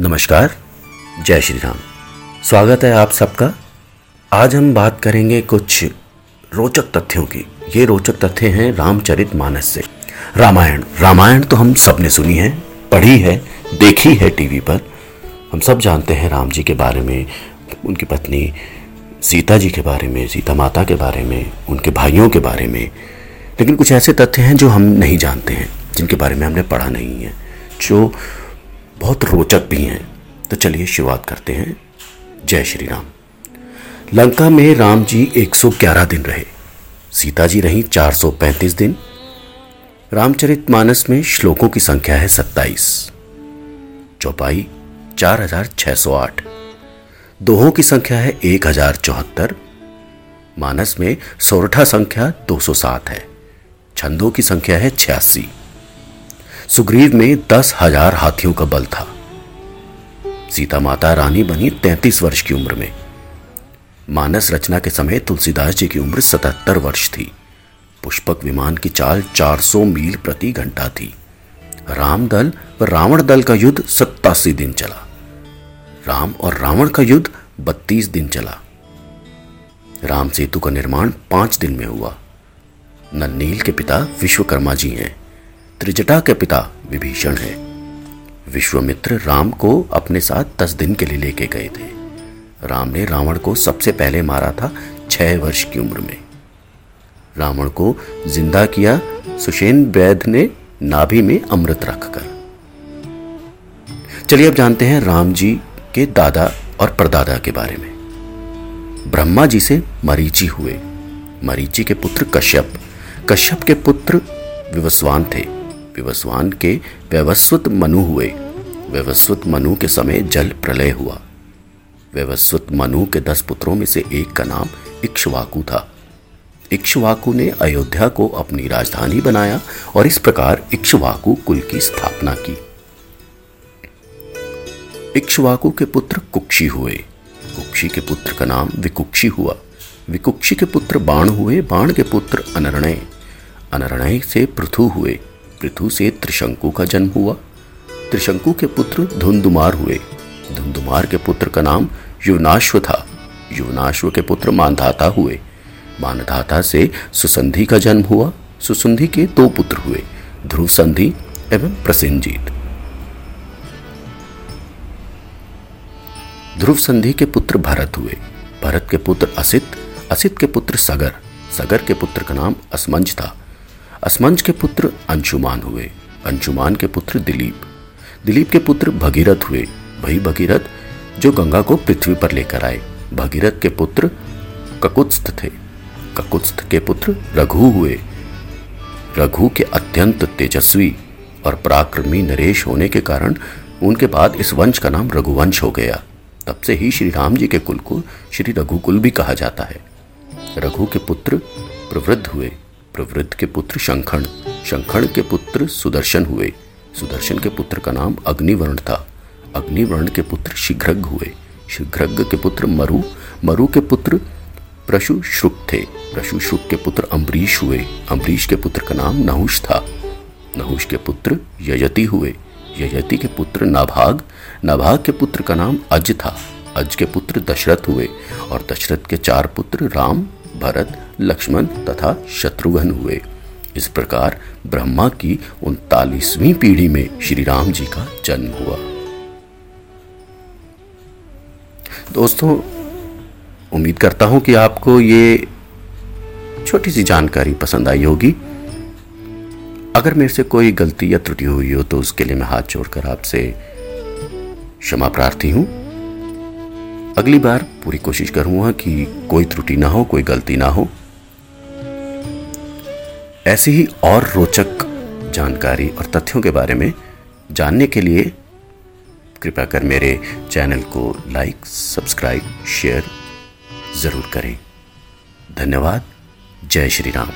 नमस्कार, जय श्री राम। स्वागत है आप सबका। आज हम बात करेंगे कुछ रोचक तथ्यों की। ये रोचक तथ्य हैं रामचरित मानस से। रामायण। रामायण तो हम सबने सुनी है, पढ़ी है, देखी है टीवी पर। हम सब जानते हैं राम जी के बारे में, उनकी पत्नी सीता जी के बारे में, सीता माता के बारे में, उनके भाइयों के बारे में। लेकिन कुछ ऐसे तथ्य हैं जो हम नहीं जानते हैं, जिनके बारे में हमने पढ़ा नहीं है, जो बहुत रोचक भी हैं। तो चलिए शुरुआत करते हैं। जय श्री राम। लंका में राम जी 111 दिन रहे। सीता जी रही 435 दिन। रामचरित मानस में श्लोकों की संख्या है 27 चौपाई 4608 दोहों की संख्या है एक हज़ार चौहत्तर। मानस में सोरठा संख्या 207 है। छंदों की संख्या है छियासी। सुग्रीव में दस हज़ार हाथियों का बल था। सीता माता रानी बनी तैतीस वर्ष की उम्र में। मानस रचना के समय तुलसीदास जी की उम्र सतहत्तर वर्ष थी। पुष्पक विमान की चाल 400 मील प्रति घंटा थी। राम दल व रावण दल का युद्ध सत्तासी दिन चला। राम और रावण का युद्ध बत्तीस दिन चला। राम सेतु का निर्माण पाँच दिन में हुआ। नन्नील के पिता विश्वकर्मा जी हैं। त्रिजटा के पिता विभीषण है। विश्वमित्र राम को अपने साथ दस दिन के लिए लेके गए थे। राम ने रावण को सबसे पहले मारा था छह वर्ष की उम्र में। रावण को ज़िंदा किया सुशेन वैद्य ने नाभि में अमृत रखकर। चलिए अब जानते हैं राम जी के दादा और परदादा के बारे में। ब्रह्मा जी से मरीची हुए। मरीची के पुत्र कश्यप। कश्यप के पुत्र विवस्वान थे। विवस्वान के व्यवस्वत मनु हुए। व्यवस्वत मनु के समय जल प्रलय हुआ। व्यवस्वत मनु के दस पुत्रों में से एक का नाम इक्ष्वाकु था। इक्ष्वाकु ने अयोध्या को अपनी राजधानी बनाया और इस प्रकार इक्ष्वाकु कुल की स्थापना की। इक्ष्वाकु के पुत्र कुक्षी हुए। कुक्षी के पुत्र का नाम विकुक्षी हुआ। विकुक्षी के पुत्र बाण हुए। बाण के पुत्र अनरणय। अनरणय से पृथु हुए। पृथु से त्रिशंकु का जन्म हुआ। त्रिशंकु के पुत्र धुंधुमार हुए। धुंधुमार के पुत्र का नाम युवनाश्व था। युवनाश्व के पुत्र मानधाता हुए। मानधाता से सुसंधि का जन्म हुआ। सुसंधि के दो पुत्र हुए, ध्रुव संधि एवं प्रसिंजीत ध्रुव संधि के पुत्र भरत हुए। भरत के पुत्र असित असित के पुत्र सगर। सगर के पुत्र का नाम असमंज था। असमंज के पुत्र अंशुमान हुए। अंशुमान के पुत्र दिलीप। दिलीप के पुत्र भगीरथ हुए। वही भगीरथ जो गंगा को पृथ्वी पर लेकर आए। भगीरथ के पुत्र ककुत्स्थ थे। ककुत्स्थ के पुत्र रघु हुए। रघु के अत्यंत तेजस्वी और पराक्रमी नरेश होने के कारण उनके बाद इस वंश का नाम रघुवंश हो गया। तब से ही श्री राम जी के कुल को श्री रघुकुल भी कहा जाता है। रघु के पुत्र प्रवृद्ध हुए। प्रवृद्ध के पुत्र शंखण शंखण के पुत्र सुदर्शन हुए सुदर्शन के पुत्र का नाम अग्निवर्ण था अग्निवर्ण के पुत्र शीघ्रग हुए शीघ्रग के पुत्र मरु मरु के पुत्र प्रशु श्रुक थे प्रशु श्रुक के पुत्र अम्बरीश हुए अम्बरीश के पुत्र का नाम नहुष था नहुष के पुत्र यजति हुए यजति के पुत्र नाभाग नाभाग के पुत्र का नाम अज था अज के पुत्र दशरथ हुए और दशरथ के चार पुत्र राम भरत, लक्ष्मण तथा शत्रुघ्न हुए। इस प्रकार ब्रह्मा की उनतालीसवीं पीढ़ी में श्री राम जी का जन्म हुआ। दोस्तों, उम्मीद करता हूँ कि आपको ये छोटी सी जानकारी पसंद आई होगी। अगर मेरे से कोई गलती या त्रुटि हुई हो तो उसके लिए मैं हाथ जोड़कर आपसे क्षमा प्रार्थी हूँ। अगली बार पूरी कोशिश करूँगा कि कोई त्रुटि ना हो, कोई गलती ना हो। ऐसी ही और रोचक जानकारी और तथ्यों के बारे में जानने के लिए कृपया कर मेरे चैनल को लाइक, सब्सक्राइब, शेयर ज़रूर करें। धन्यवाद। जय श्री राम।